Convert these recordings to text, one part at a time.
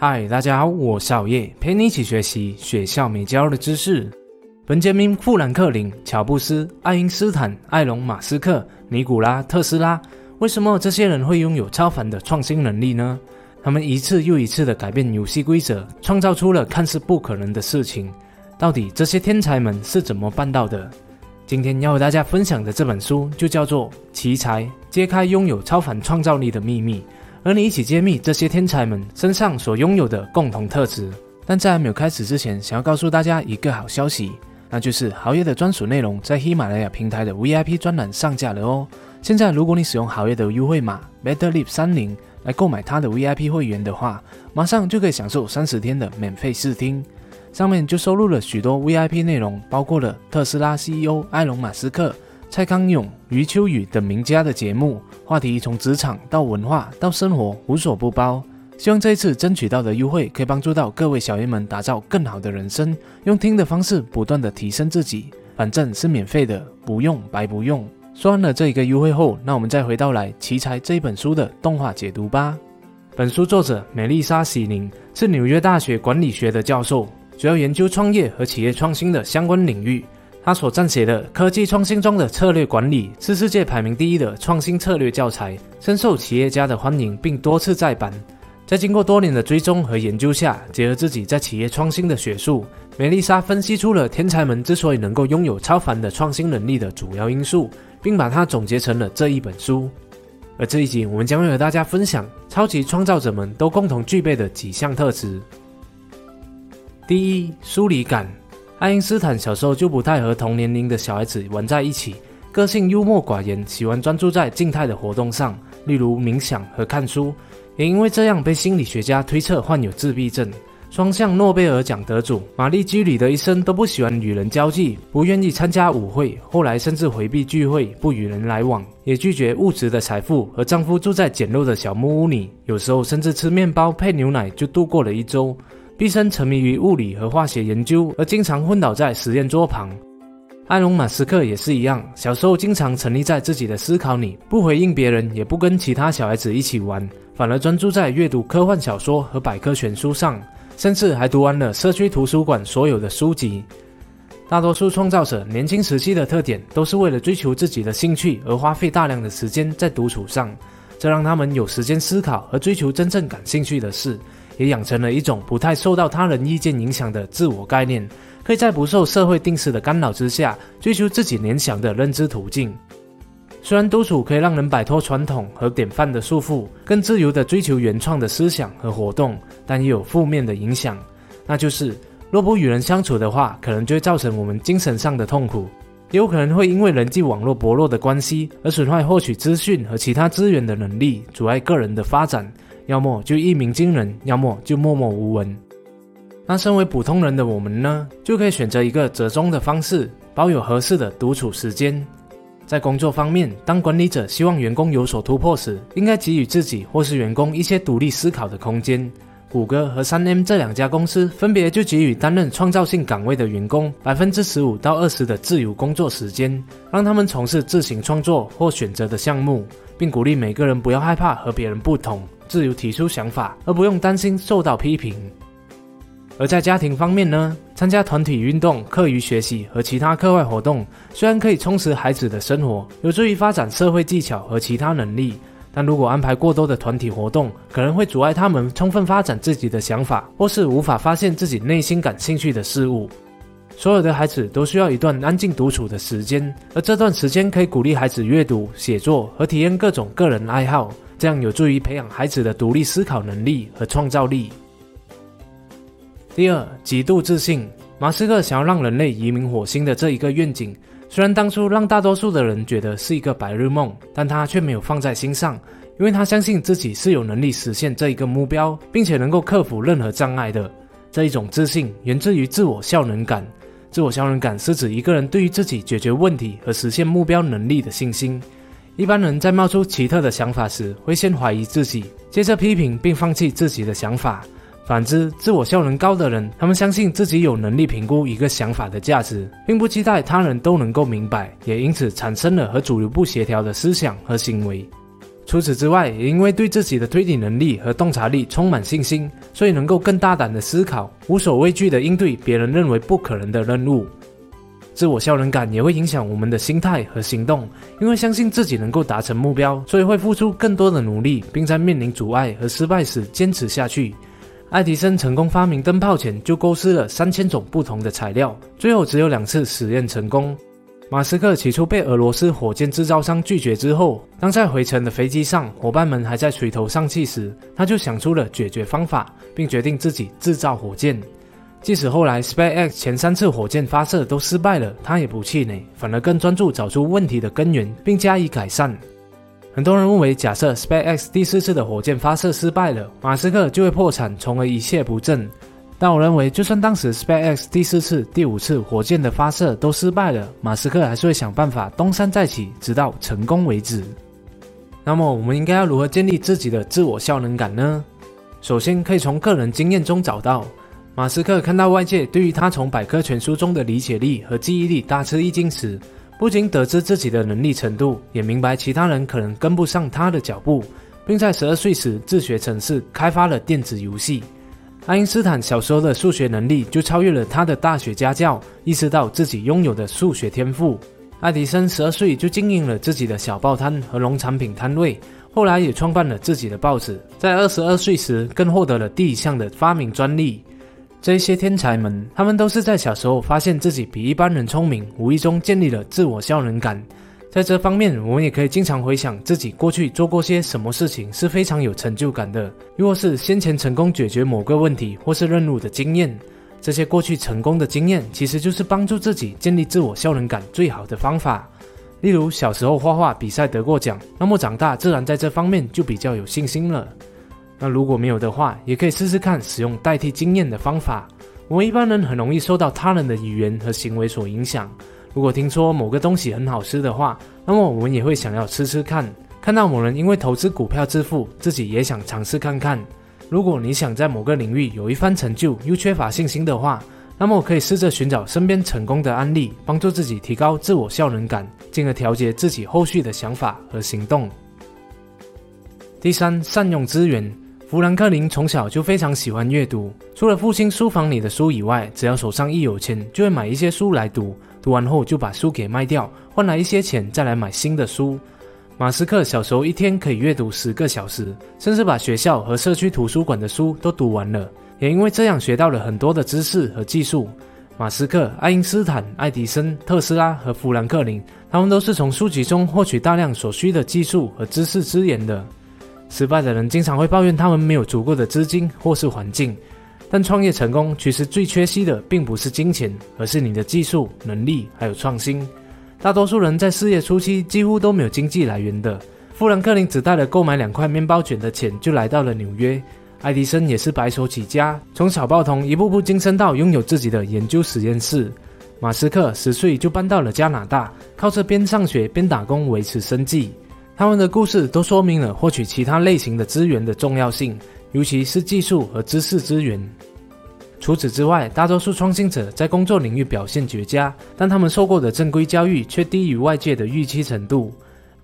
嗨，大家好，我是熬夜，陪你一起学习学校没教的知识。本杰明·富兰克林、乔布斯、爱因斯坦、埃隆·马斯克、尼古拉·特斯拉，为什么这些人会拥有超凡的创新能力呢？他们一次又一次地改变游戏规则，创造出了看似不可能的事情。到底这些天才们是怎么办到的？今天要和大家分享的这本书就叫做《奇才：揭开拥有超凡创造力的秘密》。和你一起揭秘这些天才们身上所拥有的共同特质。但在还没有开始之前，想要告诉大家一个好消息，那就是豪业的专属内容在喜马拉雅平台的 VIP 专栏上架了哦。现在如果你使用豪业的优惠码 BetterLip 三零来购买它的 VIP 会员的话，马上就可以享受三十天的免费试听。上面就收录了许多 VIP 内容，包括了特斯拉 CEO 埃隆·马斯克。蔡康永、余秋雨等名家的节目，话题从职场到文化到生活，无所不包。希望这一次争取到的优惠，可以帮助到各位小爷们打造更好的人生，用听的方式不断的提升自己。反正是免费的，不用白不用。说完了这一个优惠后，那我们再回到来《奇才》这一本书的动画解读吧。本书作者美丽莎·喜宁是纽约大学管理学的教授，主要研究创业和企业创新的相关领域。他所撰写的《科技创新中的策略管理》是世界排名第一的创新策略教材，深受企业家的欢迎，并多次再版。在经过多年的追踪和研究下，结合自己在企业创新的学术，梅丽莎分析出了天才们之所以能够拥有超凡的创新能力的主要因素，并把它总结成了这一本书。而这一集，我们将会和大家分享超级创造者们都共同具备的几项特质。第一，疏离感。爱因斯坦小时候就不太和同年龄的小孩子玩在一起，个性幽默寡言，喜欢专注在静态的活动上，例如冥想和看书。也因为这样，被心理学家推测患有自闭症。双向诺贝尔奖得主玛丽居里的一生都不喜欢与人交际，不愿意参加舞会，后来甚至回避聚会，不与人来往，也拒绝物质的财富，和丈夫住在简陋的小木屋里，有时候甚至吃面包配牛奶就度过了一周。毕生沉迷于物理和化学研究，而经常昏倒在实验桌旁。埃隆·马斯克也是一样，小时候经常沉溺在自己的思考里，不回应别人，也不跟其他小孩子一起玩，反而专注在阅读科幻小说和百科全书上，甚至还读完了社区图书馆所有的书籍。大多数创造者年轻时期的特点，都是为了追求自己的兴趣而花费大量的时间在独处上，这让他们有时间思考和追求真正感兴趣的事。也养成了一种不太受到他人意见影响的自我概念，可以在不受社会定势的干扰之下，追求自己联想的认知途径。虽然独处可以让人摆脱传统和典范的束缚，更自由地追求原创的思想和活动，但也有负面的影响，那就是若不与人相处的话，可能就会造成我们精神上的痛苦，也有可能会因为人际网络薄弱的关系而损坏获取资讯和其他资源的能力，阻碍个人的发展。要么就一鸣惊人，要么就默默无闻。那身为普通人的我们呢，就可以选择一个折中的方式，保有合适的独处时间。在工作方面，当管理者希望员工有所突破时，应该给予自己或是员工一些独立思考的空间。谷歌和三 M 这两家公司分别就给予担任创造性岗位的员工百分之十五到二十的自由工作时间，让他们从事自行创作或选择的项目，并鼓励每个人不要害怕和别人不同。自由提出想法，而不用担心受到批评。而在家庭方面呢，参加团体运动、课余学习和其他课外活动，虽然可以充实孩子的生活，有助于发展社会技巧和其他能力，但如果安排过多的团体活动，可能会阻碍他们充分发展自己的想法，或是无法发现自己内心感兴趣的事物。所有的孩子都需要一段安静独处的时间，而这段时间可以鼓励孩子阅读、写作和体验各种个人爱好。这样有助于培养孩子的独立思考能力和创造力。第二，极度自信。马斯克想要让人类移民火星的这一个愿景，虽然当初让大多数的人觉得是一个白日梦，但他却没有放在心上，因为他相信自己是有能力实现这一个目标，并且能够克服任何障碍的。这一种自信源自于自我效能感。自我效能感是指一个人对于自己解决问题和实现目标能力的信心。一般人在冒出奇特的想法时，会先怀疑自己，接着批评并放弃自己的想法。反之，自我效能高的人，他们相信自己有能力评估一个想法的价值，并不期待他人都能够明白，也因此产生了和主流不协调的思想和行为。除此之外，也因为对自己的推理能力和洞察力充满信心，所以能够更大胆的思考，无所畏惧的应对别人认为不可能的任务。自我效能感也会影响我们的心态和行动，因为相信自己能够达成目标，所以会付出更多的努力，并在面临阻碍和失败时坚持下去。爱迪生成功发明灯泡前，就构思了三千种不同的材料，最后只有两次实验成功。马斯克起初被俄罗斯火箭制造商拒绝之后，当在回程的飞机上，伙伴们还在垂头丧气时，他就想出了解决方法，并决定自己制造火箭。即使后来 SpaceX 前三次火箭发射都失败了，他也不气馁，反而更专注找出问题的根源，并加以改善。很多人认为，假设 SpaceX 第四次的火箭发射失败了，马斯克就会破产，从而一蹶不振。但我认为，就算当时 SpaceX 第四次、第五次火箭的发射都失败了，马斯克还是会想办法东山再起，直到成功为止。那么，我们应该要如何建立自己的自我效能感呢？首先，可以从个人经验中找到。马斯克看到外界对于他从百科全书中的理解力和记忆力大吃一惊时，不仅得知自己的能力程度，也明白其他人可能跟不上他的脚步，并在十二岁时自学程式，开发了电子游戏。爱因斯坦小时候的数学能力就超越了他的大学家教，意识到自己拥有的数学天赋。爱迪生十二岁就经营了自己的小报摊和农产品摊位，后来也创办了自己的报纸。在二十二岁时，更获得了第一项的发明专利。这些天才们，他们都是在小时候发现自己比一般人聪明，无意中建立了自我效能感。在这方面，我们也可以经常回想自己过去做过些什么事情是非常有成就感的，如果是先前成功解决某个问题或是任务的经验。这些过去成功的经验，其实就是帮助自己建立自我效能感最好的方法。例如，小时候画画比赛得过奖，那么长大自然在这方面就比较有信心了。那如果没有的话，也可以试试看使用代替经验的方法。我们一般人很容易受到他人的语言和行为所影响。如果听说某个东西很好吃的话，那么我们也会想要吃吃看。看到某人因为投资股票致富，自己也想尝试看看。如果你想在某个领域有一番成就，又缺乏信心的话，那么可以试着寻找身边成功的案例，帮助自己提高自我效能感，进而调节自己后续的想法和行动。第三，善用资源。富兰克林从小就非常喜欢阅读，除了父亲书房里的书以外，只要手上一有钱，就会买一些书来读。读完后就把书给卖掉，换来一些钱，再来买新的书。马斯克小时候一天可以阅读十个小时，甚至把学校和社区图书馆的书都读完了。也因为这样学到了很多的知识和技术。马斯克、爱因斯坦、爱迪生、特斯拉和富兰克林，他们都是从书籍中获取大量所需的技术和知识资源的。失败的人经常会抱怨他们没有足够的资金或是环境，但创业成功其实最缺席的并不是金钱，而是你的技术能力还有创新。大多数人在事业初期几乎都没有经济来源的。富兰克林只带了购买两块面包卷的钱就来到了纽约，爱迪生也是白手起家，从小报童一步步晋升到拥有自己的研究实验室。马斯克十岁就搬到了加拿大，靠着边上学边打工维持生计。他们的故事都说明了获取其他类型的资源的重要性，尤其是技术和知识资源。除此之外，大多数创新者在工作领域表现绝佳，但他们受过的正规教育却低于外界的预期程度。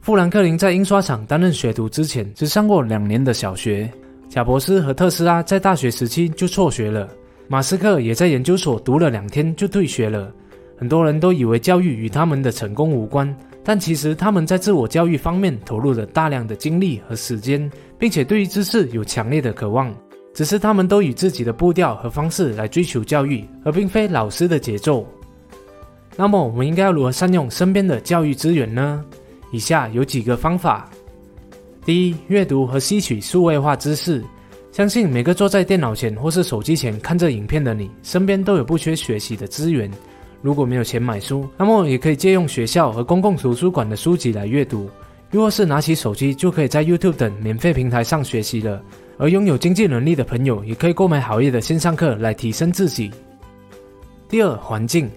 富兰克林在印刷厂担任学徒之前，只上过两年的小学。贾伯斯和特斯拉在大学时期就辍学了，马斯克也在研究所读了两天就退学了。很多人都以为教育与他们的成功无关。但其实他们在自我教育方面投入了大量的精力和时间，并且对于知识有强烈的渴望。只是他们都以自己的步调和方式来追求教育，而并非老师的节奏。那么我们应该要如何善用身边的教育资源呢？以下有几个方法：第一，阅读和吸取数位化知识。相信每个坐在电脑前或是手机前看着影片的你，身边都有不缺学习的资源。如果没有钱买书，那么也可以借用学校和公共图书馆的书籍来阅读；又或是拿起手机，就可以在 YouTube 等免费平台上学习了。而拥有经济能力的朋友，也可以购买好业的线上课来提升自己。第二，环境。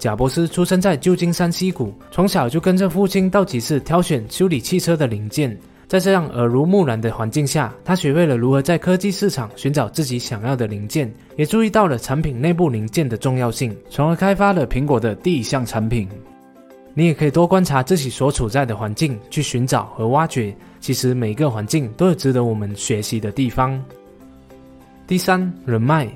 贾伯斯出生在旧金山西谷，从小就跟着父亲到集市挑选修理汽车的零件。在这样耳濡目染的环境下，他学会了如何在科技市场寻找自己想要的零件，也注意到了产品内部零件的重要性，从而开发了苹果的第一项产品。你也可以多观察自己所处在的环境，去寻找和挖掘，其实每个环境都有值得我们学习的地方。第三，人脉。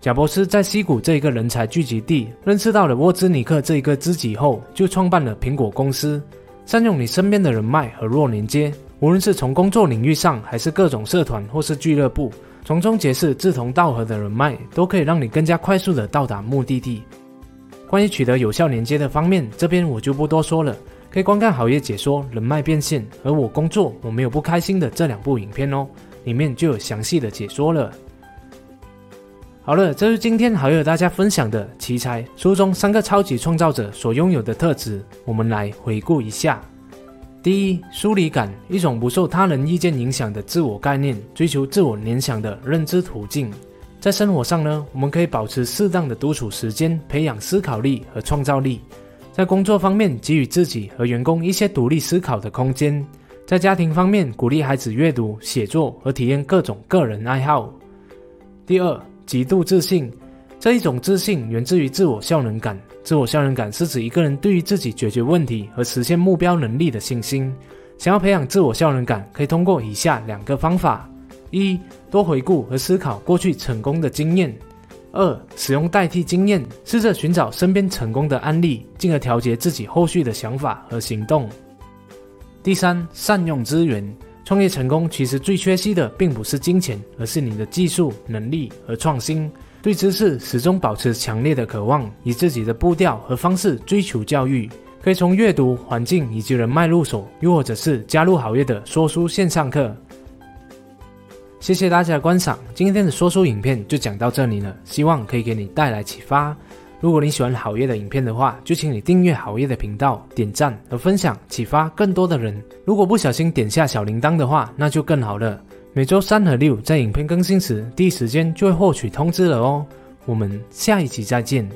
贾伯斯在西谷这一个人才聚集地认识到了沃兹尼克这一个知己后，就创办了苹果公司。善用你身边的人脉和弱连接，无论是从工作领域上，还是各种社团或是俱乐部，从中结识志同道合的人脉，都可以让你更加快速的到达目的地。关于取得有效连接的方面，这边我就不多说了，可以观看好业解说人脉变现和我工作我没有不开心的这两部影片哦，里面就有详细的解说了。好了，这是今天好友大家分享的奇才书中三个超级创造者所拥有的特质，我们来回顾一下。第一，疏离感，一种不受他人意见影响的自我概念，追求自我联想的认知途径。在生活上呢，我们可以保持适当的独处时间，培养思考力和创造力。在工作方面，给予自己和员工一些独立思考的空间。在家庭方面，鼓励孩子阅读、写作和体验各种个人爱好。第二。极度自信，这一种自信源自于自我效能感。自我效能感是指一个人对于自己解决问题和实现目标能力的信心。想要培养自我效能感，可以通过以下两个方法：一、多回顾和思考过去成功的经验；二、使用代替经验，试着寻找身边成功的案例，进而调节自己后续的想法和行动。第三，善用资源。创业成功其实最缺席的并不是金钱，而是你的技术能力和创新。对知识始终保持强烈的渴望，以自己的步调和方式追求教育。可以从阅读、环境以及人脉入手，又或者是加入好业的说书线上课。谢谢大家的观赏，今天的说书影片就讲到这里了，希望可以给你带来启发。如果你喜欢好业的影片的话，就请你订阅好业的频道，点赞和分享，启发更多的人。如果不小心点下小铃铛的话，那就更好了。每周三和六在影片更新时，第一时间就会获取通知了哦。我们下一集再见。